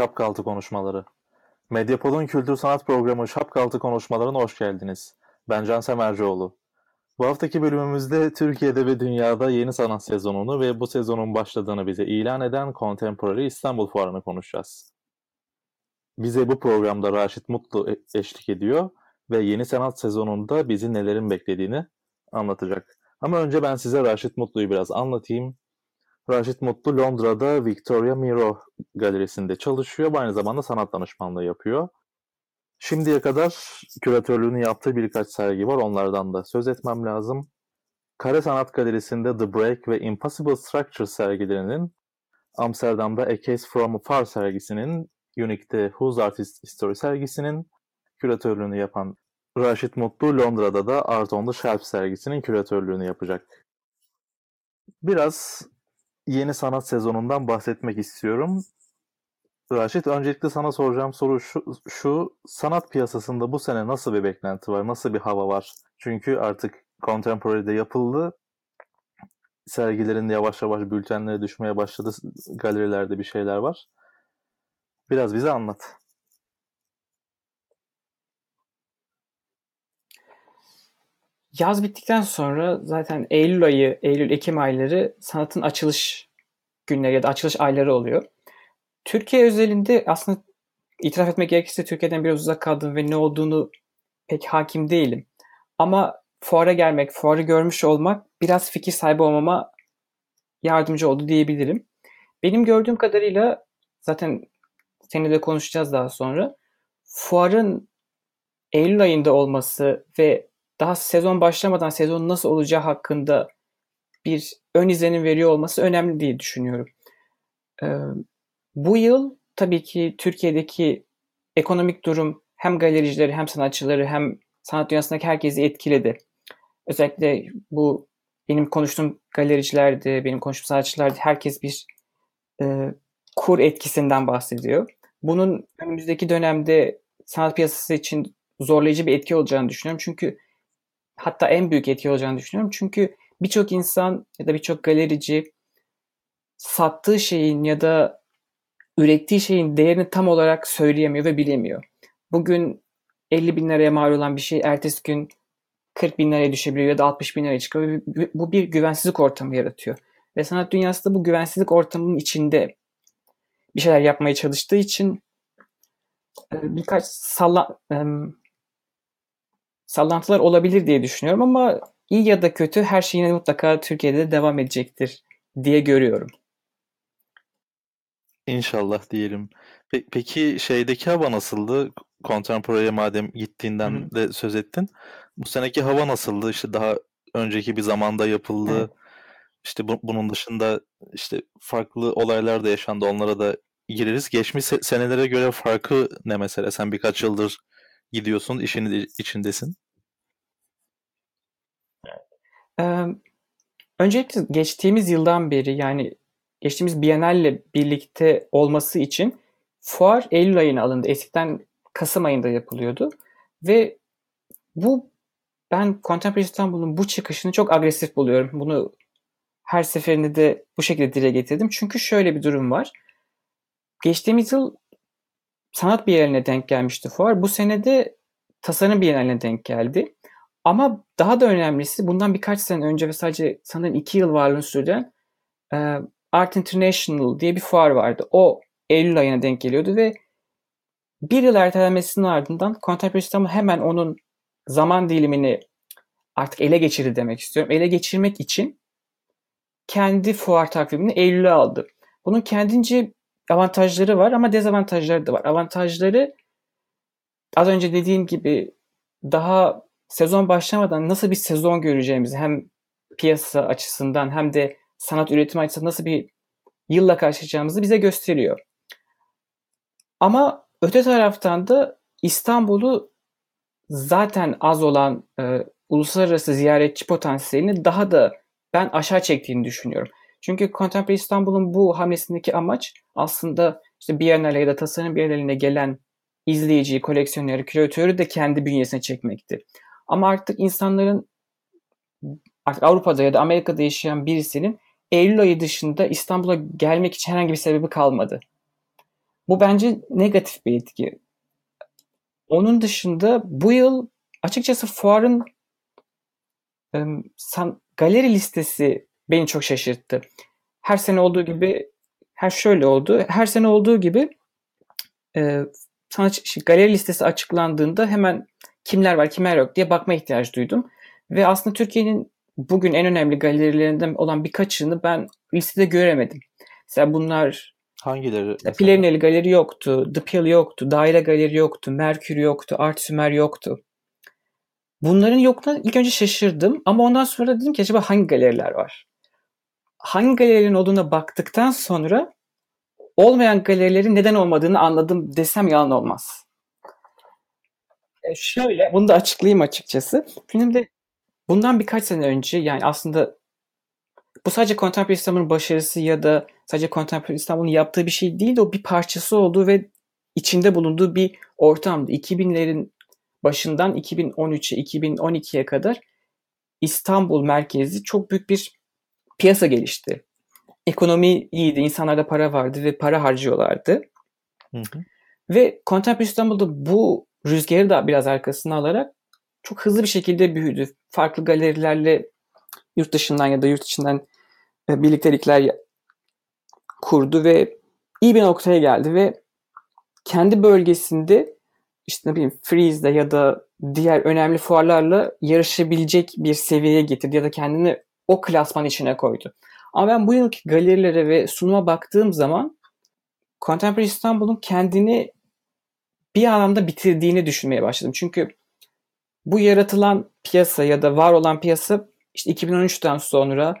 Şapkaltı Konuşmaları. Medyapod'un kültür sanat programı Şapkaltı Konuşmaları'na hoş geldiniz. Ben Can Semercioğlu. Bu haftaki bölümümüzde Türkiye'de ve dünyada yeni sanat sezonunu ve bu sezonun başladığını bize ilan eden Contemporary İstanbul Fuarı'nı konuşacağız. Bize bu programda Raşit Mutlu e- eşlik ediyor ve yeni sanat sezonunda bizi nelerin beklediğini anlatacak. Ama önce ben size Raşit Mutlu'yu biraz anlatayım. Raşit Mutlu Londra'da Victoria Miro galerisinde çalışıyor. Aynı zamanda sanat danışmanlığı yapıyor. Şimdiye kadar küratörlüğünü yaptığı birkaç sergi var. Onlardan da söz etmem lazım. Kare Sanat Galerisi'nde The Break ve Impossible Structure sergilerinin, Amsterdam'da A Case From Afar sergisinin, Unique'de Who's Artist History sergisinin küratörlüğünü yapan Raşit Mutlu Londra'da da Art on the Shelf sergisinin küratörlüğünü yapacak. Biraz yeni sanat sezonundan bahsetmek istiyorum. Raşit öncelikle sana soracağım soru şu, şu sanat piyasasında bu sene nasıl bir beklenti var, nasıl bir hava var? Çünkü artık Contemporary'de yapıldı. Sergilerin yavaş yavaş bültenleri düşmeye başladı. Galerilerde bir şeyler var. Biraz bize anlat. Yaz bittikten sonra zaten Eylül ayı, Eylül-Ekim ayları sanatın açılış günleri ya da açılış ayları oluyor. Türkiye özelinde aslında itiraf etmek gerekirse Türkiye'den biraz uzak kaldım ve ne olduğunu pek hakim değilim. Ama fuara gelmek, fuarı görmüş olmak biraz fikir sahibi olmama yardımcı oldu diyebilirim. Benim gördüğüm kadarıyla zaten seninle de konuşacağız daha sonra. Fuarın Eylül ayında olması ve daha sezon başlamadan sezon nasıl olacağı hakkında bir ön izlenim veriyor olması önemli diye düşünüyorum. Ee, bu yıl tabii ki Türkiye'deki ekonomik durum hem galericileri hem sanatçıları hem sanat dünyasındaki herkesi etkiledi. Özellikle bu benim konuştuğum galericilerde, benim konuştuğum sanatçılarda herkes bir e, kur etkisinden bahsediyor. Bunun önümüzdeki dönemde sanat piyasası için zorlayıcı bir etki olacağını düşünüyorum. Çünkü hatta en büyük etki olacağını düşünüyorum. Çünkü birçok insan ya da birçok galerici sattığı şeyin ya da ürettiği şeyin değerini tam olarak söyleyemiyor ve bilemiyor. Bugün 50 bin liraya mal olan bir şey ertesi gün 40 bin liraya düşebiliyor ya da 60 bin liraya çıkıyor. Bu bir güvensizlik ortamı yaratıyor. Ve sanat dünyası da bu güvensizlik ortamının içinde bir şeyler yapmaya çalıştığı için e, birkaç salla, sallantılar olabilir diye düşünüyorum ama iyi ya da kötü her şey yine mutlaka Türkiye'de de devam edecektir diye görüyorum. İnşallah diyelim. Pe- peki şeydeki hava nasıldı? Contemporary'e madem gittiğinden Hı-hı. de söz ettin. Bu seneki hava nasıldı? İşte daha önceki bir zamanda yapıldı. Evet. İşte bu, bunun dışında işte farklı olaylar da yaşandı. Onlara da gireriz. Geçmiş senelere göre farkı ne mesela? Sen birkaç yıldır gidiyorsun, işin içindesin. Ee, öncelikle geçtiğimiz yıldan beri yani geçtiğimiz Biennale birlikte olması için fuar Eylül ayına alındı. Eskiden Kasım ayında yapılıyordu. Ve bu ben Contemporary İstanbul'un bu çıkışını çok agresif buluyorum. Bunu her seferinde de bu şekilde dile getirdim. Çünkü şöyle bir durum var. Geçtiğimiz yıl sanat bir yerine denk gelmişti fuar. Bu senede tasarım bir yerine denk geldi. Ama daha da önemlisi bundan birkaç sene önce ve sadece sanırım iki yıl varlığını süren e, Art International diye bir fuar vardı. O Eylül ayına denk geliyordu ve bir yıl ertelenmesinin ardından Contemporary İstanbul hemen onun zaman dilimini artık ele geçirdi demek istiyorum. Ele geçirmek için kendi fuar takvimini Eylül'e aldı. Bunun kendince avantajları var ama dezavantajları da var. Avantajları az önce dediğim gibi daha sezon başlamadan nasıl bir sezon göreceğimizi hem piyasa açısından hem de sanat üretimi açısından nasıl bir yılla karşılaşacağımızı bize gösteriyor. Ama öte taraftan da İstanbul'u zaten az olan e, uluslararası ziyaretçi potansiyelini daha da ben aşağı çektiğini düşünüyorum. Çünkü Contemporary İstanbul'un bu hamlesindeki amaç aslında işte Biennale ya da tasarım Biennale'ine gelen izleyiciyi, koleksiyoneri, küratörü de kendi bünyesine çekmekti. Ama artık insanların artık Avrupa'da ya da Amerika'da yaşayan birisinin Eylül ayı dışında İstanbul'a gelmek için herhangi bir sebebi kalmadı. Bu bence negatif bir etki. Onun dışında bu yıl açıkçası fuarın e, san, galeri listesi beni çok şaşırttı. Her sene olduğu gibi her şöyle oldu. Her sene olduğu gibi e, sanatçı galeri listesi açıklandığında hemen kimler var kimler yok diye bakma ihtiyacı duydum. Ve aslında Türkiye'nin bugün en önemli galerilerinden olan birkaçını ben listede göremedim. Mesela bunlar Hangileri? Pilavneli Galeri yoktu, The Pill yoktu, Daire Galeri yoktu, Merkür yoktu, Art Sümer yoktu. Bunların yokluğuna ilk önce şaşırdım ama ondan sonra dedim ki acaba hangi galeriler var? Hangi galerilerin olduğuna baktıktan sonra olmayan galerilerin neden olmadığını anladım desem yalan olmaz. E şöyle, bunu da açıklayayım açıkçası. Filmde bundan birkaç sene önce yani aslında bu sadece Contemporary İstanbul'un başarısı ya da sadece Contemporary İstanbul'un yaptığı bir şey değil de o bir parçası olduğu ve içinde bulunduğu bir ortamdı. 2000'lerin başından 2013'e 2012'ye kadar İstanbul merkezli çok büyük bir piyasa gelişti. Ekonomi iyiydi, insanlarda para vardı ve para harcıyorlardı. Hı hı. Ve Contemporary İstanbul'da bu rüzgarı da biraz arkasına alarak çok hızlı bir şekilde büyüdü. Farklı galerilerle yurt dışından ya da yurt içinden e, birliktelikler kurdu ve iyi bir noktaya geldi ve kendi bölgesinde işte ne bileyim Freeze'de ya da diğer önemli fuarlarla yarışabilecek bir seviyeye getirdi ya da kendini o klasman içine koydu. Ama ben bu yılki galerilere ve sunuma baktığım zaman Contemporary İstanbul'un kendini bir anlamda bitirdiğini düşünmeye başladım. Çünkü bu yaratılan piyasa ya da var olan piyasa işte 2013'ten sonra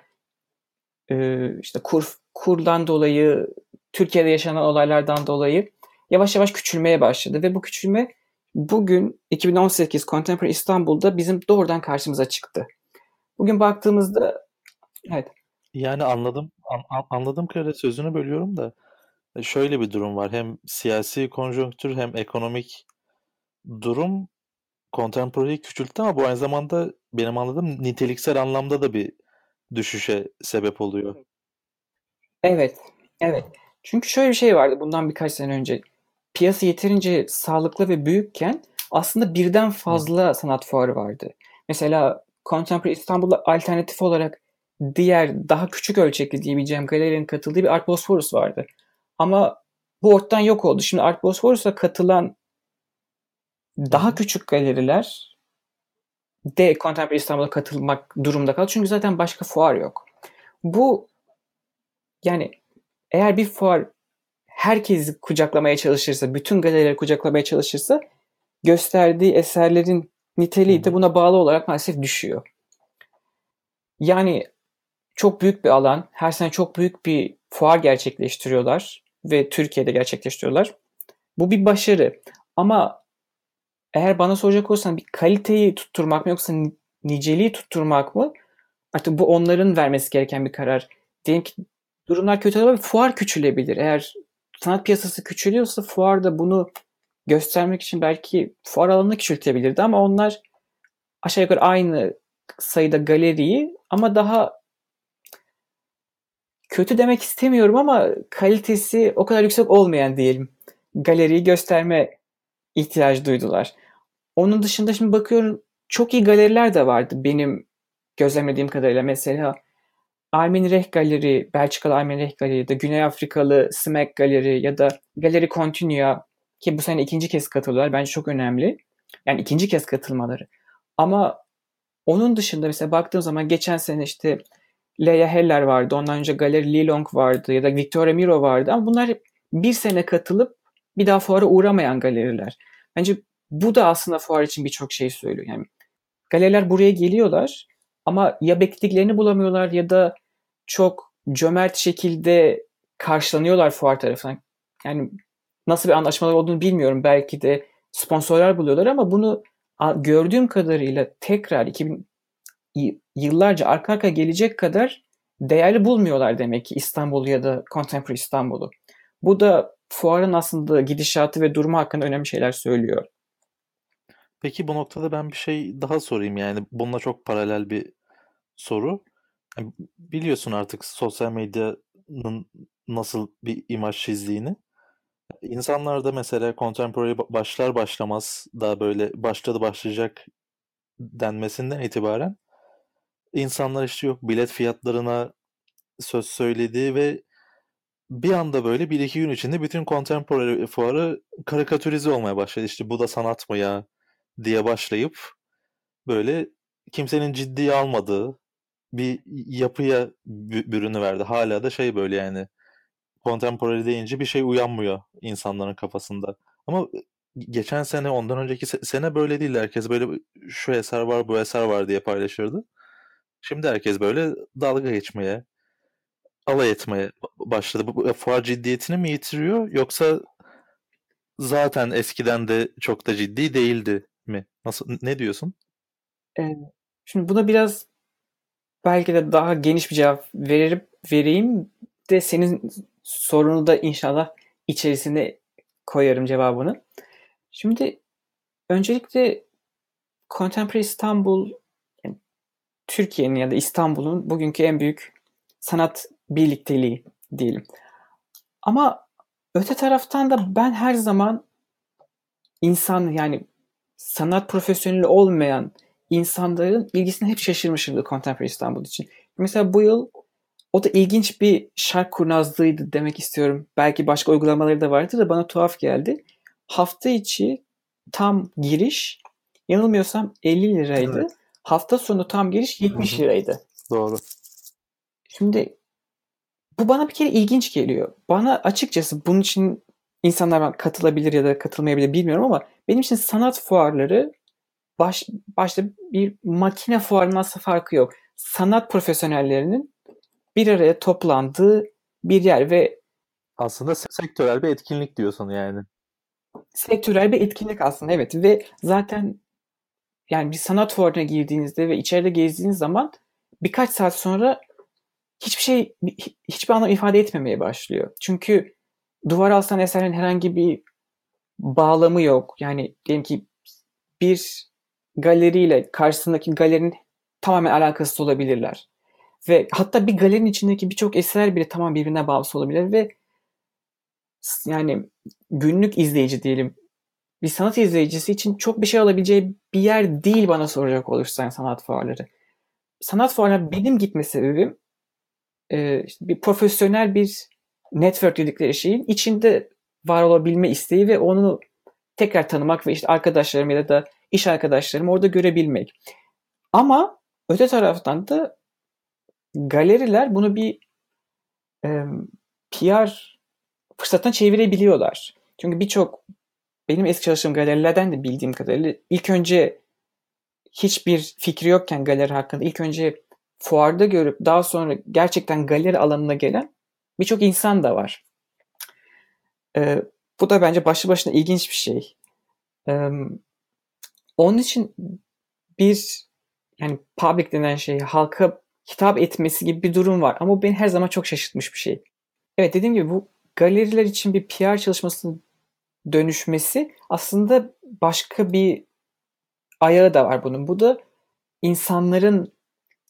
işte kur kurdan dolayı Türkiye'de yaşanan olaylardan dolayı yavaş yavaş küçülmeye başladı ve bu küçülme bugün 2018 Contemporary İstanbul'da bizim doğrudan karşımıza çıktı. Bugün baktığımızda evet. Yani anladım an, anladığım kadarıyla sözünü bölüyorum da e, şöyle bir durum var. Hem siyasi konjonktür hem ekonomik durum contemporary küçülttü ama bu aynı zamanda benim anladığım niteliksel anlamda da bir düşüşe sebep oluyor. Evet, evet. Çünkü şöyle bir şey vardı bundan birkaç sene önce. Piyasa yeterince sağlıklı ve büyükken aslında birden fazla sanat fuarı vardı. Mesela Contemporary İstanbul'da alternatif olarak diğer daha küçük ölçekli diyebileceğim galerilerin katıldığı bir Art Bosphorus vardı. Ama bu ortadan yok oldu. Şimdi Art Bosphorus'a katılan daha küçük galeriler de Contemporary İstanbul'a katılmak durumda kaldı. Çünkü zaten başka fuar yok. Bu yani eğer bir fuar herkesi kucaklamaya çalışırsa, bütün galerileri kucaklamaya çalışırsa gösterdiği eserlerin niteliği de buna bağlı olarak maalesef düşüyor. Yani çok büyük bir alan, her sene çok büyük bir fuar gerçekleştiriyorlar ve Türkiye'de gerçekleştiriyorlar. Bu bir başarı. Ama eğer bana soracak olsan bir kaliteyi tutturmak mı yoksa niceliği tutturmak mı? Artık bu onların vermesi gereken bir karar. Diyelim ki durumlar kötü olabilir. Fuar küçülebilir. Eğer sanat piyasası küçülüyorsa fuar da bunu göstermek için belki fuar alanını küçültebilirdi ama onlar aşağı yukarı aynı sayıda galeriyi ama daha kötü demek istemiyorum ama kalitesi o kadar yüksek olmayan diyelim. Galeriyi gösterme ihtiyacı duydular. Onun dışında şimdi bakıyorum çok iyi galeriler de vardı benim gözlemlediğim kadarıyla. Mesela Armeni Reh Galeri, Belçikalı Armeni Reh Galeri ya da Güney Afrikalı Smack Galeri ya da Galeri Continua ki bu sene ikinci kez katılıyorlar. Bence çok önemli. Yani ikinci kez katılmaları. Ama onun dışında mesela baktığım zaman geçen sene işte Leia Heller vardı. Ondan önce Galeri Lilong vardı ya da Victoria Miro vardı. Ama bunlar bir sene katılıp bir daha fuara uğramayan galeriler. Bence bu da aslında fuar için birçok şey söylüyor. Yani galeriler buraya geliyorlar ama ya beklediklerini bulamıyorlar ya da çok cömert şekilde karşılanıyorlar fuar tarafından. Yani nasıl bir anlaşmalar olduğunu bilmiyorum. Belki de sponsorlar buluyorlar ama bunu gördüğüm kadarıyla tekrar 2000 yıllarca arka arka gelecek kadar değerli bulmuyorlar demek ki İstanbul ya da Contemporary İstanbul'u. Bu da fuarın aslında gidişatı ve durumu hakkında önemli şeyler söylüyor. Peki bu noktada ben bir şey daha sorayım yani bununla çok paralel bir soru. Biliyorsun artık sosyal medyanın nasıl bir imaj çizdiğini. İnsanlar da mesela contemporary başlar başlamaz daha böyle başladı başlayacak denmesinden itibaren insanlar işte yok bilet fiyatlarına söz söyledi ve bir anda böyle bir iki gün içinde bütün contemporary fuarı karikatürize olmaya başladı. İşte bu da sanat mı ya diye başlayıp böyle kimsenin ciddiye almadığı bir yapıya bürünü verdi. Hala da şey böyle yani contemporary deyince bir şey uyanmıyor insanların kafasında. Ama geçen sene ondan önceki sene böyle değil. Herkes böyle şu eser var bu eser var diye paylaşırdı. Şimdi herkes böyle dalga geçmeye, alay etmeye başladı. Bu fuar ciddiyetini mi yitiriyor yoksa zaten eskiden de çok da ciddi değildi mi? Nasıl ne diyorsun? Ee, şimdi buna biraz belki de daha geniş bir cevap veririm vereyim de senin sorunu da inşallah içerisine koyarım cevabını. Şimdi öncelikle Contemporary İstanbul yani Türkiye'nin ya da İstanbul'un bugünkü en büyük sanat birlikteliği diyelim. Ama öte taraftan da ben her zaman insan yani sanat profesyoneli olmayan insanların ilgisine hep şaşırmışımdır Contemporary İstanbul için. Mesela bu yıl o da ilginç bir şark kurnazlığıydı demek istiyorum. Belki başka uygulamaları da vardı da bana tuhaf geldi. Hafta içi tam giriş yanılmıyorsam 50 liraydı. Evet. Hafta sonu tam giriş 70 Hı-hı. liraydı. Doğru. Şimdi bu bana bir kere ilginç geliyor. Bana açıkçası bunun için insanlar katılabilir ya da katılmayabilir bilmiyorum ama benim için sanat fuarları baş, başta bir makine fuarından farkı yok. Sanat profesyonellerinin bir araya toplandığı bir yer ve aslında sektörel bir etkinlik diyorsun yani. Sektörel bir etkinlik aslında evet ve zaten yani bir sanat fuarına girdiğinizde ve içeride gezdiğiniz zaman birkaç saat sonra hiçbir şey hiçbir anlam ifade etmemeye başlıyor. Çünkü duvar aslan eserin herhangi bir bağlamı yok. Yani diyelim ki bir galeriyle karşısındaki galerinin tamamen alakası olabilirler. Ve hatta bir galerinin içindeki birçok eser bile tamam birbirine bağlısı olabilir ve yani günlük izleyici diyelim bir sanat izleyicisi için çok bir şey alabileceği bir yer değil bana soracak olursan sanat fuarları. Sanat fuarına benim gitme sebebim e, işte bir profesyonel bir network dedikleri şeyin içinde var olabilme isteği ve onu tekrar tanımak ve işte arkadaşlarım ya da iş arkadaşlarım orada görebilmek. Ama öte taraftan da galeriler bunu bir e, PR fırsatına çevirebiliyorlar. Çünkü birçok benim eski çalıştığım galerilerden de bildiğim kadarıyla ilk önce hiçbir fikri yokken galeri hakkında ilk önce fuarda görüp daha sonra gerçekten galeri alanına gelen birçok insan da var. Ee, bu da bence başlı başına ilginç bir şey. Ee, onun için bir yani public denen şey halka hitap etmesi gibi bir durum var. Ama bu beni her zaman çok şaşırtmış bir şey. Evet dediğim gibi bu galeriler için bir PR çalışmasının dönüşmesi aslında başka bir ayağı da var bunun. Bu da insanların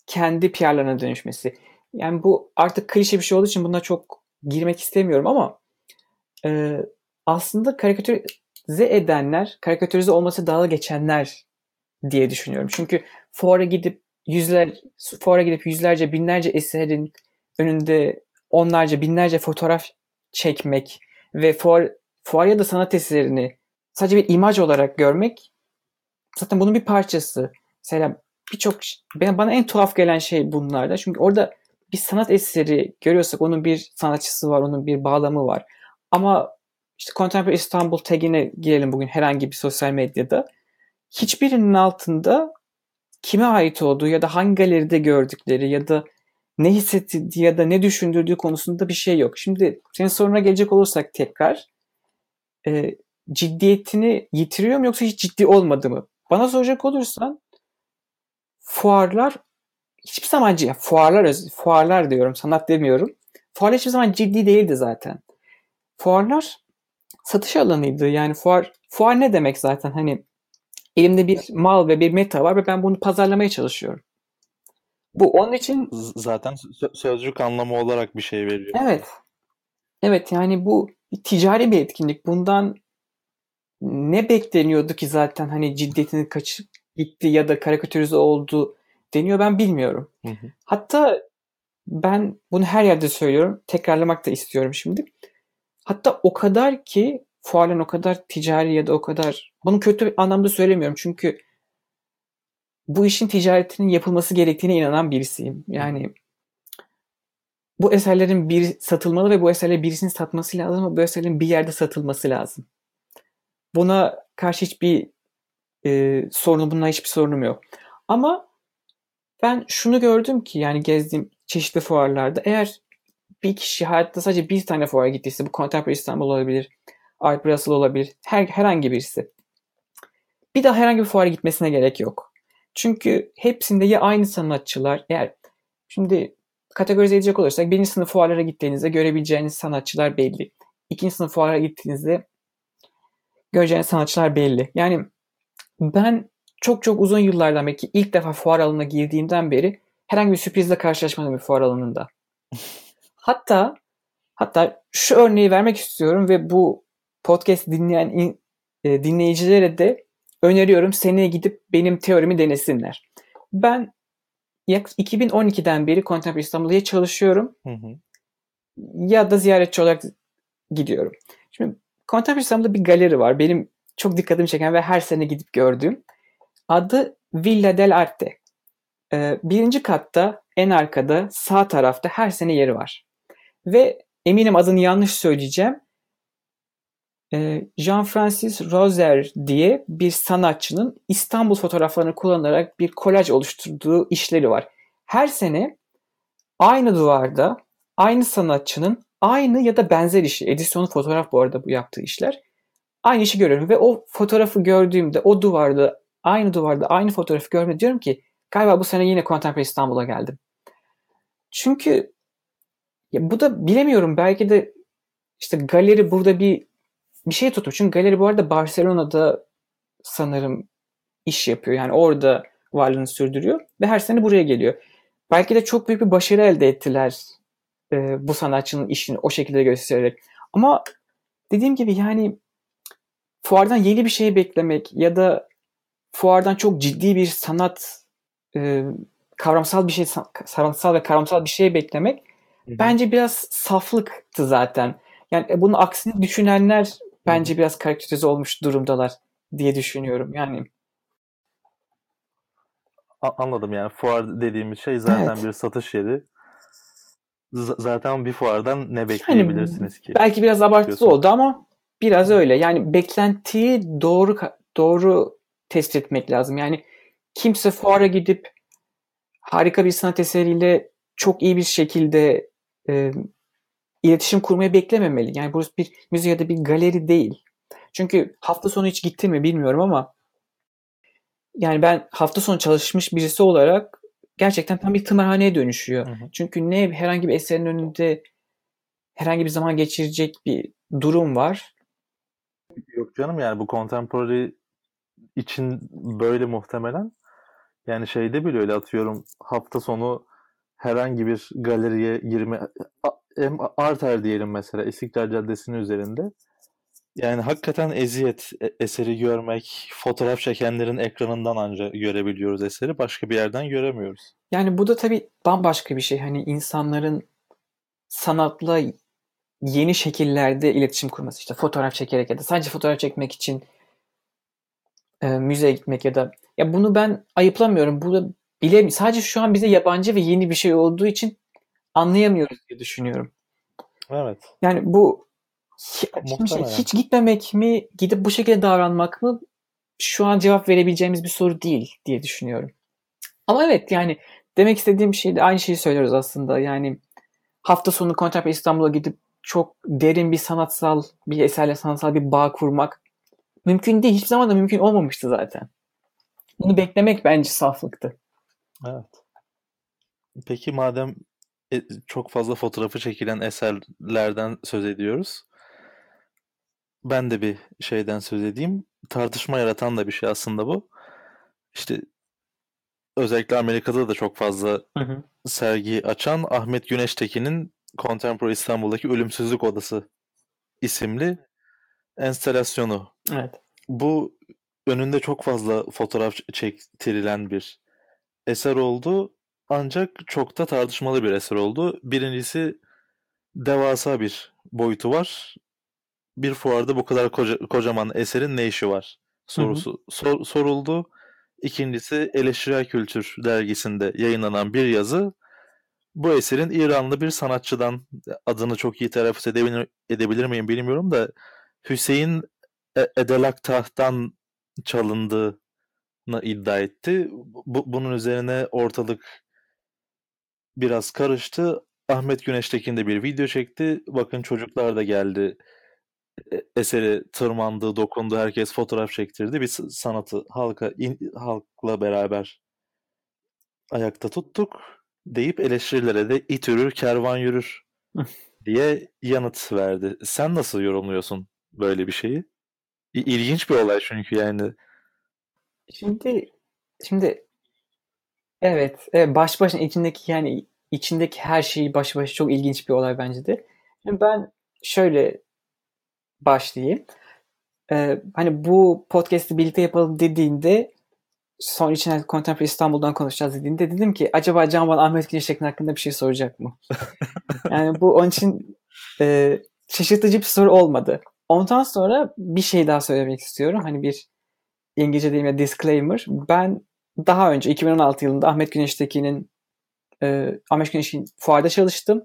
kendi PR'larına dönüşmesi. Yani bu artık klişe bir şey olduğu için buna çok girmek istemiyorum ama e, aslında karikatürize edenler, karikatürize olması dalga geçenler diye düşünüyorum. Çünkü fuara gidip yüzler fuara gidip yüzlerce binlerce eserin önünde onlarca binlerce fotoğraf çekmek ve fuar, fuar ya da sanat eserini sadece bir imaj olarak görmek zaten bunun bir parçası. Mesela birçok bana en tuhaf gelen şey bunlarda. Çünkü orada bir sanat eseri görüyorsak onun bir sanatçısı var, onun bir bağlamı var. Ama işte Contemporary İstanbul tagine girelim bugün herhangi bir sosyal medyada. Hiçbirinin altında kime ait olduğu ya da hangi galeride gördükleri ya da ne hissettiği ya da ne düşündürdüğü konusunda bir şey yok. Şimdi senin soruna gelecek olursak tekrar e, ciddiyetini yitiriyor mu yoksa hiç ciddi olmadı mı? Bana soracak olursan fuarlar hiçbir zaman ciddi, fuarlar fuarlar diyorum sanat demiyorum. Fuarlar hiçbir zaman ciddi değildi zaten. Fuarlar satış alanıydı. Yani fuar fuar ne demek zaten? Hani elimde bir mal ve bir meta var ve ben bunu pazarlamaya çalışıyorum. Bu onun için zaten sözcük anlamı olarak bir şey veriyor. Evet. Evet yani bu bir ticari bir etkinlik. Bundan ne bekleniyordu ki zaten hani ciddiyetini kaçıp gitti ya da karikatürize oldu deniyor ben bilmiyorum. Hı hı. Hatta ben bunu her yerde söylüyorum. Tekrarlamak da istiyorum şimdi. Hatta o kadar ki fuarların o kadar ticari ya da o kadar bunu kötü anlamda söylemiyorum. Çünkü bu işin ticaretinin yapılması gerektiğine inanan birisiyim. Yani bu eserlerin bir satılmalı ve bu eserleri birisinin satması lazım ama bu eserlerin bir yerde satılması lazım. Buna karşı hiçbir e, sorunu, bununla hiçbir sorunum yok. Ama ben şunu gördüm ki yani gezdiğim çeşitli fuarlarda eğer bir kişi hayatta sadece bir tane fuara gittiyse bu Contemporary İstanbul olabilir, Art Brussels olabilir, her, herhangi birisi. Bir daha herhangi bir fuara gitmesine gerek yok. Çünkü hepsinde ya aynı sanatçılar eğer şimdi kategorize edecek olursak birinci sınıf fuarlara gittiğinizde görebileceğiniz sanatçılar belli. İkinci sınıf fuarlara gittiğinizde göreceğiniz sanatçılar belli. Yani ben çok çok uzun yıllardan belki ilk defa fuar alanına girdiğimden beri herhangi bir sürprizle karşılaşmadım bir fuar alanında. hatta hatta şu örneği vermek istiyorum ve bu podcast dinleyen in, e, dinleyicilere de öneriyorum seneye gidip benim teorimi denesinler. Ben 2012'den beri Contemporary İstanbul'da çalışıyorum Hı hı. ya da ziyaretçi olarak gidiyorum. Şimdi Contemporary İstanbul'da bir galeri var. Benim çok dikkatimi çeken ve her sene gidip gördüğüm. Adı Villa del Arte. Ee, birinci katta en arkada sağ tarafta her sene yeri var. Ve eminim adını yanlış söyleyeceğim. Ee, Jean-Francis Roser diye bir sanatçının İstanbul fotoğraflarını kullanarak bir kolaj oluşturduğu işleri var. Her sene aynı duvarda aynı sanatçının aynı ya da benzer işi, edisyonu fotoğraf bu arada bu yaptığı işler. Aynı işi görüyorum ve o fotoğrafı gördüğümde o duvarda aynı duvarda aynı fotoğrafı görme diyorum ki galiba bu sene yine Contemporary İstanbul'a geldim. Çünkü ya bu da bilemiyorum belki de işte galeri burada bir bir şey tutmuş. Çünkü galeri bu arada Barcelona'da sanırım iş yapıyor. Yani orada varlığını sürdürüyor ve her sene buraya geliyor. Belki de çok büyük bir başarı elde ettiler e, bu sanatçının işini o şekilde göstererek. Ama dediğim gibi yani fuardan yeni bir şey beklemek ya da fuardan çok ciddi bir sanat e, kavramsal bir şey sanatsal ve kavramsal bir şey beklemek Hı-hı. bence biraz saflıktı zaten. Yani e, bunun aksini düşünenler bence biraz karakterize olmuş durumdalar diye düşünüyorum. Yani Anladım yani fuar dediğimiz şey zaten evet. bir satış yeri. Z- zaten bir fuardan ne bekleyebilirsiniz yani, ki? Belki biraz abartılı oldu ama biraz öyle. Yani beklentiyi doğru doğru tespit etmek lazım. Yani kimse fuara gidip harika bir sanat eseriyle çok iyi bir şekilde e, iletişim kurmayı beklememeli. Yani burası bir müze ya da bir galeri değil. Çünkü hafta sonu hiç gittin mi bilmiyorum ama yani ben hafta sonu çalışmış birisi olarak gerçekten tam bir tımarhaneye dönüşüyor. Hı hı. Çünkü ne herhangi bir eserin önünde herhangi bir zaman geçirecek bir durum var. Yok canım yani bu contemporary için böyle muhtemelen. Yani şeyde bile öyle atıyorum hafta sonu herhangi bir galeriye girme Arter diyelim mesela İstiklal Caddesi'nin üzerinde. Yani hakikaten eziyet e, eseri görmek, fotoğraf çekenlerin ekranından ancak görebiliyoruz eseri. Başka bir yerden göremiyoruz. Yani bu da tabii bambaşka bir şey. Hani insanların sanatla yeni şekillerde iletişim kurması. işte fotoğraf çekerek ya da sadece fotoğraf çekmek için e, müzeye gitmek ya da ya bunu ben ayıplamıyorum. Bu da bile sadece şu an bize yabancı ve yeni bir şey olduğu için anlayamıyoruz diye düşünüyorum. Evet. Yani bu şimdi şey, hiç gitmemek mi, gidip bu şekilde davranmak mı şu an cevap verebileceğimiz bir soru değil diye düşünüyorum. Ama evet yani demek istediğim şey de aynı şeyi söylüyoruz aslında. Yani hafta sonu Contemporary İstanbul'a gidip çok derin bir sanatsal bir eserle sanatsal bir bağ kurmak mümkün değil. Hiçbir zaman da mümkün olmamıştı zaten. Bunu beklemek bence saflıktı. Evet. Peki madem çok fazla fotoğrafı çekilen eserlerden söz ediyoruz. Ben de bir şeyden söz edeyim. Tartışma yaratan da bir şey aslında bu. İşte özellikle Amerika'da da çok fazla hı hı. sergi açan Ahmet Güneştekin'in Contemporary İstanbul'daki Ölümsüzlük Odası isimli enstalasyonu. Evet. Bu önünde çok fazla fotoğraf çektirilen bir eser oldu. Ancak çok da tartışmalı bir eser oldu. Birincisi devasa bir boyutu var. Bir fuarda bu kadar koca, kocaman eserin ne işi var sorusu sor, soruldu. İkincisi Eleştirel Kültür dergisinde yayınlanan bir yazı bu eserin İranlı bir sanatçıdan adını çok iyi telaffuz edebilir, edebilir miyim bilmiyorum da Hüseyin e, Edelaktah'tan çalındığını iddia etti. Bu, bunun üzerine ortalık biraz karıştı. Ahmet Güneştekin de bir video çekti. Bakın çocuklar da geldi. E, eseri tırmandı, dokundu, herkes fotoğraf çektirdi. Biz sanatı halka in, halkla beraber ayakta tuttuk deyip eleştirilere de it yürür, kervan yürür diye yanıt verdi. Sen nasıl yorumluyorsun böyle bir şeyi? İlginç bir olay çünkü yani. Şimdi şimdi evet, evet baş başına içindeki yani içindeki her şeyi baş başa çok ilginç bir olay bence de. Şimdi ben şöyle başlayayım. Ee, hani bu podcast'i birlikte yapalım dediğinde son içine Contemporary İstanbul'dan konuşacağız dediğinde dedim ki acaba Can bana Ahmet Güneştekin hakkında bir şey soracak mı? yani bu onun için e, şaşırtıcı bir soru olmadı. Ondan sonra bir şey daha söylemek istiyorum. Hani bir İngilizce deyimle disclaimer. Ben daha önce 2016 yılında Ahmet Güneştekin'in e, Ahmet Güneş'in fuarda çalıştım.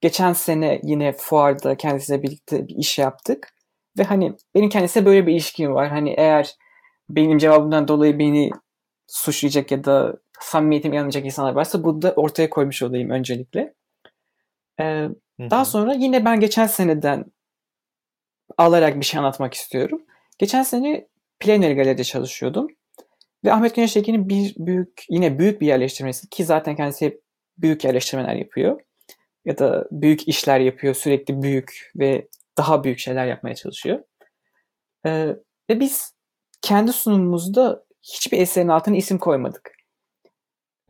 Geçen sene yine fuarda kendisiyle birlikte bir iş yaptık. Ve hani benim kendisiyle böyle bir ilişkim var. Hani eğer benim cevabımdan dolayı beni suçlayacak ya da samimiyetim yanılacak insanlar varsa bunu da ortaya koymuş olayım öncelikle. Ee, daha sonra yine ben geçen seneden alarak bir şey anlatmak istiyorum. Geçen sene Plenary Galeri'de çalışıyordum. Ve Ahmet Güneş Tekin'in bir büyük, yine büyük bir yerleştirmesi ki zaten kendisi hep büyük yerleştirmeler yapıyor. Ya da büyük işler yapıyor. Sürekli büyük ve daha büyük şeyler yapmaya çalışıyor. Ee, ve biz kendi sunumumuzda hiçbir eserin altına isim koymadık.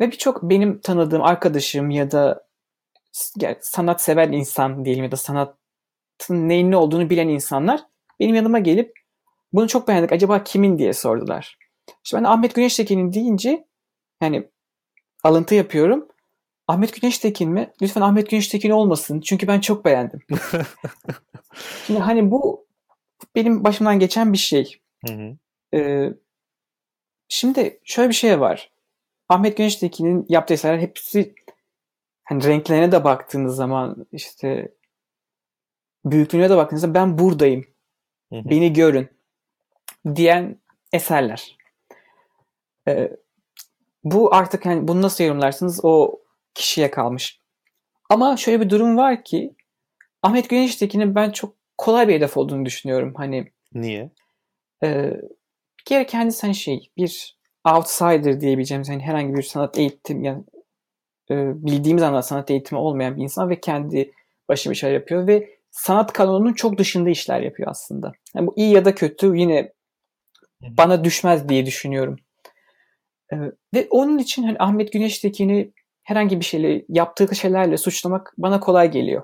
Ve birçok benim tanıdığım arkadaşım ya da sanat seven insan diyelim ya da sanatın neyin ne olduğunu bilen insanlar benim yanıma gelip bunu çok beğendik acaba kimin diye sordular. İşte ben Ahmet Güneştekin'in deyince yani alıntı yapıyorum. Ahmet Güneştekin mi? Lütfen Ahmet Güneştekin olmasın. Çünkü ben çok beğendim. Şimdi hani bu benim başımdan geçen bir şey. Hı hı. Ee, şimdi şöyle bir şey var. Ahmet Güneştekin'in yaptığı eserler hepsi hani renklerine de baktığınız zaman işte büyüklüğüne de baktığınızda ben buradayım. Hı hı. Beni görün diyen eserler. Ee, bu artık hani bunu nasıl yorumlarsınız o kişiye kalmış. Ama şöyle bir durum var ki Ahmet Güneştekin'in ben çok kolay bir hedef olduğunu düşünüyorum. Hani Niye? E, bir kere kendisi hani şey bir outsider diyebileceğimiz hani herhangi bir sanat eğitim yani e, bildiğimiz anda sanat eğitimi olmayan bir insan ve kendi başına bir şeyler yapıyor ve sanat kanonunun çok dışında işler yapıyor aslında. Yani bu iyi ya da kötü yine bana düşmez diye düşünüyorum. Ve onun için hani Ahmet Güneştekin'i herhangi bir şeyle yaptığı şeylerle suçlamak bana kolay geliyor.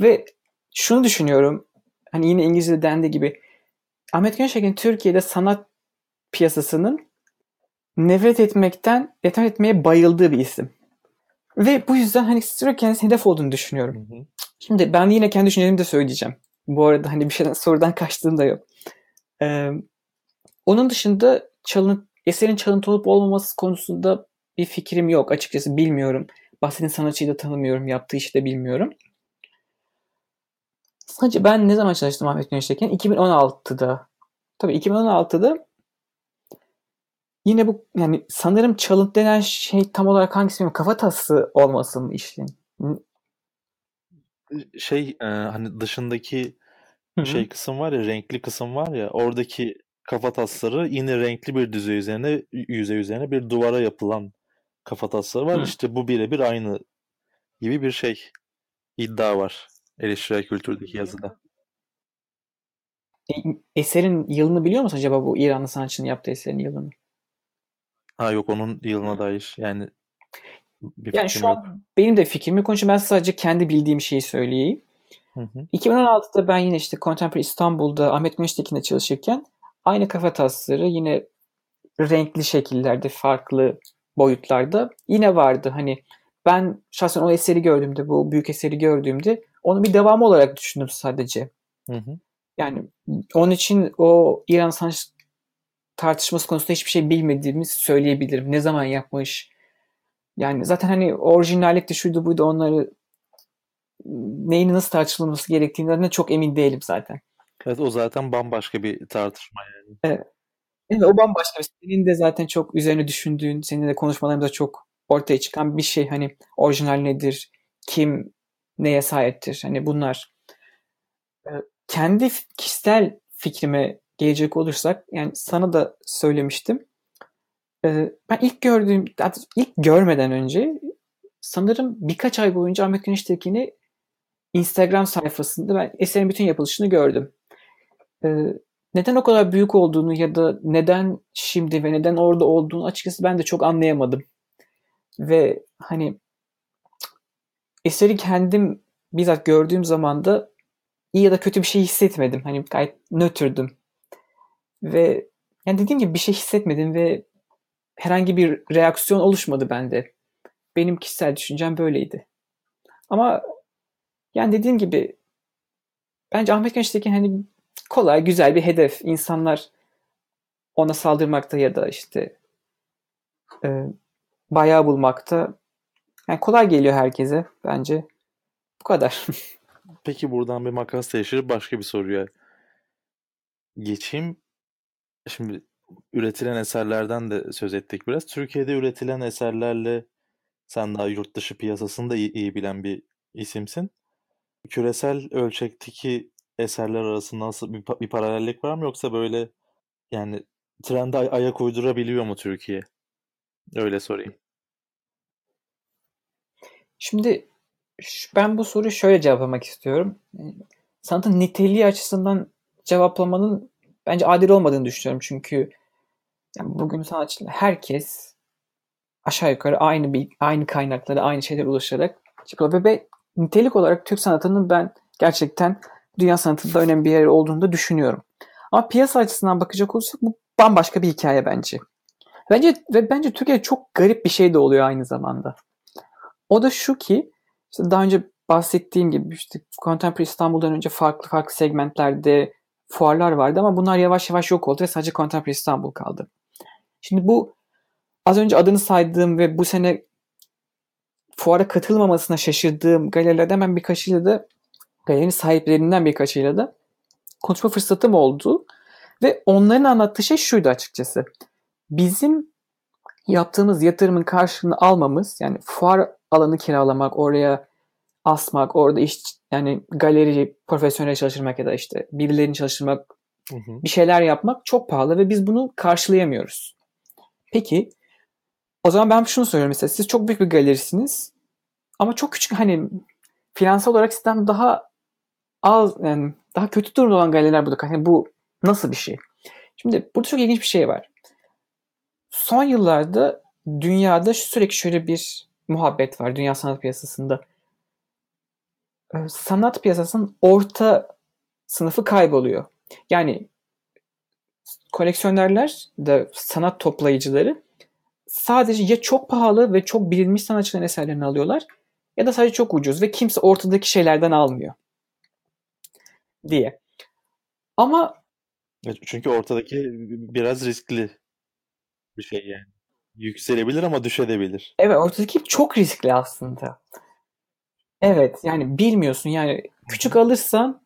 Ve şunu düşünüyorum. Hani yine İngilizce'de dendiği gibi Ahmet Güneştekin Türkiye'de sanat piyasasının nefret etmekten, nefret etmeye bayıldığı bir isim. Ve bu yüzden hani sürekli kendisi hedef olduğunu düşünüyorum. Hı hı. Şimdi ben yine kendi düşüncelerimi de söyleyeceğim. Bu arada hani bir şeyden sorudan kaçtığım da yok. Ee, onun dışında çalın, eserin çalıntı olup olmaması konusunda bir fikrim yok. Açıkçası bilmiyorum. Bahseden sanatçıyı da tanımıyorum. Yaptığı işi de bilmiyorum. Sadece ben ne zaman çalıştım Ahmet Güneş'teyken? 2016'da. Tabii 2016'da yine bu yani sanırım çalıntı denen şey tam olarak hangisi bilmiyorum. Kafatası olması mı işin? Şey e, hani dışındaki Hı-hı. şey kısım var ya renkli kısım var ya oradaki kafatasları yine renkli bir düzey üzerine yüzey üzerine bir duvara yapılan kafatasları var. Hı. İşte bu birebir aynı gibi bir şey iddia var eleştirel kültürdeki yazıda. E, eserin yılını biliyor musun acaba bu İranlı sanatçının yaptığı eserin yılını? Ha yok onun yılına dair yani bir yani şu yok. an benim de fikrimi konuşayım. Ben sadece kendi bildiğim şeyi söyleyeyim. Hı hı. 2016'da ben yine işte Contemporary İstanbul'da Ahmet Güneştekin'de çalışırken aynı kafa tasları yine renkli şekillerde, farklı boyutlarda yine vardı. Hani ben şahsen o eseri gördüğümde, bu büyük eseri gördüğümde onu bir devamı olarak düşündüm sadece. Hı hı. Yani onun için o İran sanatçı tartışması konusunda hiçbir şey bilmediğimi söyleyebilirim. Ne zaman yapmış? Yani zaten hani orijinallik de şuydu buydu onları neyin nasıl tartışılması gerektiğinden de çok emin değilim zaten. Evet o zaten bambaşka bir tartışma yani. Evet. Evet, o bambaşka. Senin de zaten çok üzerine düşündüğün, senin de konuşmalarımızda çok ortaya çıkan bir şey. Hani orijinal nedir? Kim neye sahiptir? Hani bunlar. Ee, kendi kişisel fikrime gelecek olursak yani sana da söylemiştim. Ee, ben ilk gördüğüm, ilk görmeden önce sanırım birkaç ay boyunca Ahmet Güneştekin'i Instagram sayfasında ben eserin bütün yapılışını gördüm. Ee, neden o kadar büyük olduğunu ya da neden şimdi ve neden orada olduğunu açıkçası ben de çok anlayamadım. Ve hani eseri kendim bizzat gördüğüm zaman da iyi ya da kötü bir şey hissetmedim. Hani gayet nötrdüm. Ve yani dediğim gibi bir şey hissetmedim ve herhangi bir reaksiyon oluşmadı bende. Benim kişisel düşüncem böyleydi. Ama yani dediğim gibi bence Ahmet Genç'teki hani kolay, güzel bir hedef. İnsanlar ona saldırmakta ya da işte e, bayağı bulmakta yani kolay geliyor herkese bence. Bu kadar. Peki buradan bir makas değiştirip başka bir soruya geçeyim. Şimdi üretilen eserlerden de söz ettik biraz. Türkiye'de üretilen eserlerle sen daha yurt dışı piyasasını da iyi, iyi bilen bir isimsin. Küresel ölçekteki eserler arasında nasıl bir, bir paralellik var mı yoksa böyle yani trende ay- ayak uydurabiliyor mu Türkiye? Öyle sorayım. Şimdi ben bu soruyu şöyle cevaplamak istiyorum. Sanatın niteliği açısından cevaplamanın bence adil olmadığını düşünüyorum. Çünkü yani bugün sanatçılar herkes aşağı yukarı aynı bir aynı kaynaklara, aynı şeyler ulaşarak çıkıyor. Ve nitelik olarak Türk sanatının ben gerçekten dünya sanatında önemli bir yer olduğunu da düşünüyorum. Ama piyasa açısından bakacak olursak bu bambaşka bir hikaye bence. Bence ve bence Türkiye'de çok garip bir şey de oluyor aynı zamanda. O da şu ki işte daha önce bahsettiğim gibi işte Contemporary İstanbul'dan önce farklı farklı segmentlerde fuarlar vardı ama bunlar yavaş yavaş yok oldu ve sadece Contemporary İstanbul kaldı. Şimdi bu az önce adını saydığım ve bu sene fuara katılmamasına şaşırdığım galerilerden hemen birkaçıyla da galerinin sahiplerinden birkaçıyla da konuşma fırsatım oldu. Ve onların anlattığı şey şuydu açıkçası. Bizim yaptığımız yatırımın karşılığını almamız yani fuar alanı kiralamak, oraya asmak, orada iş yani galeri profesyonel çalıştırmak ya da işte birilerini çalıştırmak, hı hı. bir şeyler yapmak çok pahalı ve biz bunu karşılayamıyoruz. Peki o zaman ben şunu söylüyorum mesela siz çok büyük bir galerisiniz ama çok küçük hani finansal olarak sizden daha az yani daha kötü durumda olan galeriler burada. Yani bu nasıl bir şey? Şimdi burada çok ilginç bir şey var. Son yıllarda dünyada sürekli şöyle bir muhabbet var dünya sanat piyasasında. Ee, sanat piyasasının orta sınıfı kayboluyor. Yani koleksiyonerler de sanat toplayıcıları sadece ya çok pahalı ve çok bilinmiş sanatçıların eserlerini alıyorlar ya da sadece çok ucuz ve kimse ortadaki şeylerden almıyor diye. Ama çünkü ortadaki biraz riskli bir şey yani. Yükselebilir ama düşebilir. Evet ortadaki çok riskli aslında. Evet yani bilmiyorsun yani küçük alırsan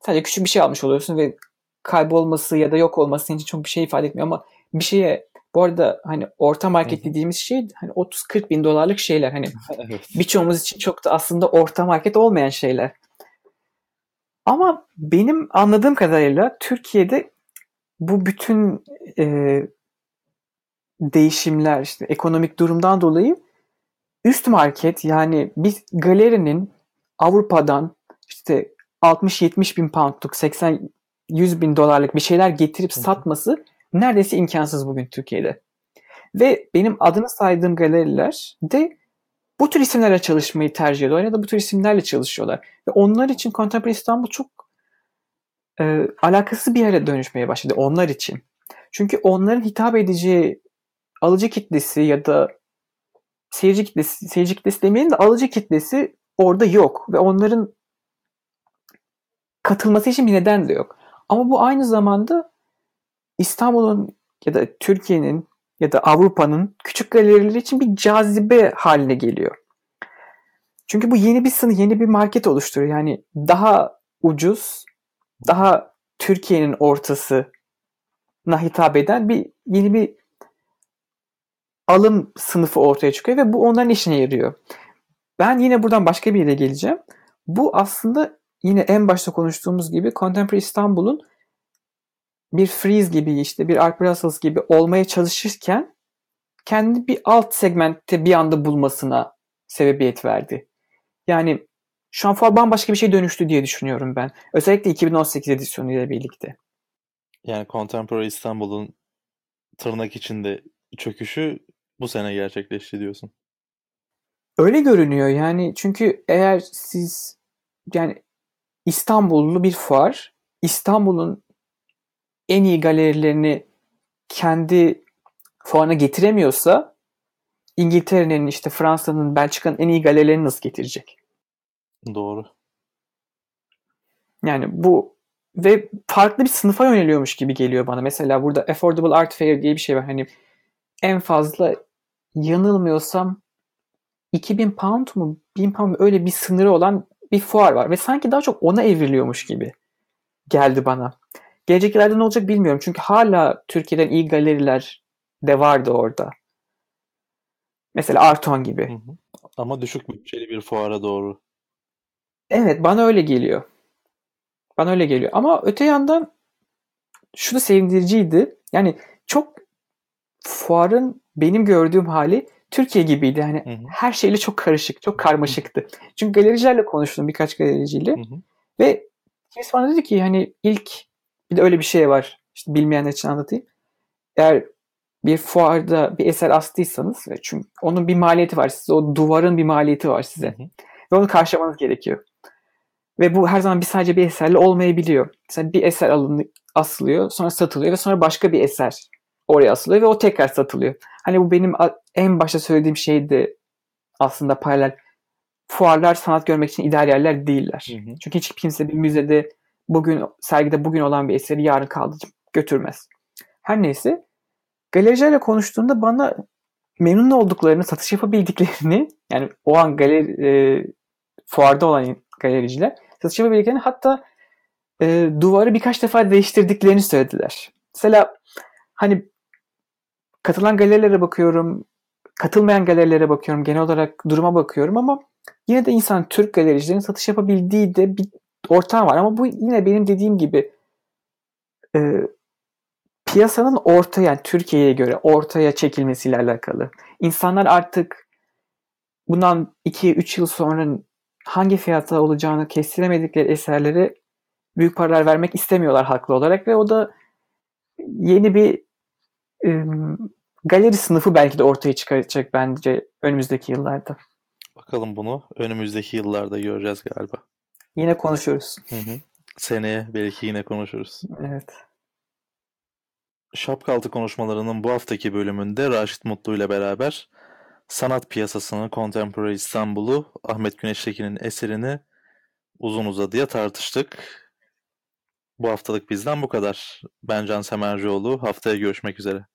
sadece küçük bir şey almış oluyorsun ve kaybolması ya da yok olması senin için çok bir şey ifade etmiyor ama bir şeye bu arada hani orta market dediğimiz şey hani 30-40 bin dolarlık şeyler hani evet. birçoğumuz için çok da aslında orta market olmayan şeyler. Ama benim anladığım kadarıyla Türkiye'de bu bütün e, değişimler işte ekonomik durumdan dolayı üst market yani bir galerinin Avrupa'dan işte 60-70 bin poundluk 80-100 bin dolarlık bir şeyler getirip satması neredeyse imkansız bugün Türkiye'de. Ve benim adını saydığım galeriler de bu tür isimlerle çalışmayı tercih ediyorlar ya da bu tür isimlerle çalışıyorlar. Ve onlar için Contemporary İstanbul çok e, alakasız bir yere dönüşmeye başladı onlar için. Çünkü onların hitap edeceği alıcı kitlesi ya da seyirci kitlesi, seyirci kitlesi demeyelim de alıcı kitlesi orada yok. Ve onların katılması için bir neden de yok. Ama bu aynı zamanda İstanbul'un ya da Türkiye'nin ya da Avrupa'nın küçük galerileri için bir cazibe haline geliyor. Çünkü bu yeni bir sınıf, yeni bir market oluşturuyor. Yani daha ucuz, daha Türkiye'nin ortasına hitap eden bir yeni bir alım sınıfı ortaya çıkıyor ve bu onların işine yarıyor. Ben yine buradan başka bir yere geleceğim. Bu aslında yine en başta konuştuğumuz gibi Contemporary İstanbul'un bir Freeze gibi işte bir Art Brussels gibi olmaya çalışırken kendi bir alt segmentte bir anda bulmasına sebebiyet verdi. Yani şu an fuar bambaşka bir şey dönüştü diye düşünüyorum ben. Özellikle 2018 edisyonu ile birlikte. Yani Contemporary İstanbul'un tırnak içinde çöküşü bu sene gerçekleşti diyorsun. Öyle görünüyor yani çünkü eğer siz yani İstanbullu bir fuar İstanbul'un en iyi galerilerini kendi fuarına getiremiyorsa İngiltere'nin işte Fransa'nın Belçika'nın en iyi galerilerini nasıl getirecek? Doğru. Yani bu ve farklı bir sınıfa yöneliyormuş gibi geliyor bana. Mesela burada Affordable Art Fair diye bir şey var. Hani en fazla yanılmıyorsam 2000 pound mu 1000 pound mu öyle bir sınırı olan bir fuar var. Ve sanki daha çok ona evriliyormuş gibi geldi bana. Gelecek yıllarda ne olacak bilmiyorum. Çünkü hala Türkiye'den iyi galeriler de vardı orada. Mesela Arton gibi. Hı hı. Ama düşük bütçeli bir fuara doğru. Evet bana öyle geliyor. Bana öyle geliyor. Ama öte yandan şu da sevindiriciydi. Yani çok fuarın benim gördüğüm hali Türkiye gibiydi. Yani Hı hı. her şeyle çok karışık, çok karmaşıktı. Çünkü galericilerle konuştum birkaç galericiyle. Hı hı. Ve kimisi bana dedi ki hani ilk bir de öyle bir şey var. İşte bilmeyenler için anlatayım. Eğer bir fuarda bir eser astıysanız ve çünkü onun bir maliyeti var size. O duvarın bir maliyeti var size. Hı hı. Ve onu karşılamanız gerekiyor. Ve bu her zaman bir sadece bir eserle olmayabiliyor. Mesela bir eser alınıyor, asılıyor, sonra satılıyor ve sonra başka bir eser oraya asılıyor ve o tekrar satılıyor. Hani bu benim en başta söylediğim şeydi aslında paralel. Fuarlar sanat görmek için ideal yerler değiller. Hı hı. Çünkü hiç kimse bir müzede bugün sergide bugün olan bir eseri yarın kaldırıp götürmez. Her neyse galericilerle konuştuğumda bana memnun olduklarını, satış yapabildiklerini yani o an galeri e, fuarda olan galericiler satış yapabildiklerini hatta e, duvarı birkaç defa değiştirdiklerini söylediler. Mesela hani katılan galerilere bakıyorum, katılmayan galerilere bakıyorum, genel olarak duruma bakıyorum ama yine de insan Türk galericilerin satış yapabildiği de bir ortam var ama bu yine benim dediğim gibi e, piyasanın ortaya yani Türkiye'ye göre ortaya çekilmesiyle alakalı. İnsanlar artık bundan 2-3 yıl sonra hangi fiyata olacağını kestiremedikleri eserlere büyük paralar vermek istemiyorlar haklı olarak ve o da yeni bir e, galeri sınıfı belki de ortaya çıkaracak bence önümüzdeki yıllarda. Bakalım bunu önümüzdeki yıllarda göreceğiz galiba. Yine konuşuruz. Hı hı. Seneye belki yine konuşuruz. Evet. Şapkaltı konuşmalarının bu haftaki bölümünde Raşit Mutlu ile beraber sanat piyasasını, Contemporary İstanbul'u, Ahmet Güneştekin'in eserini uzun uzadıya tartıştık. Bu haftalık bizden bu kadar. Ben Can Semercioğlu. Haftaya görüşmek üzere.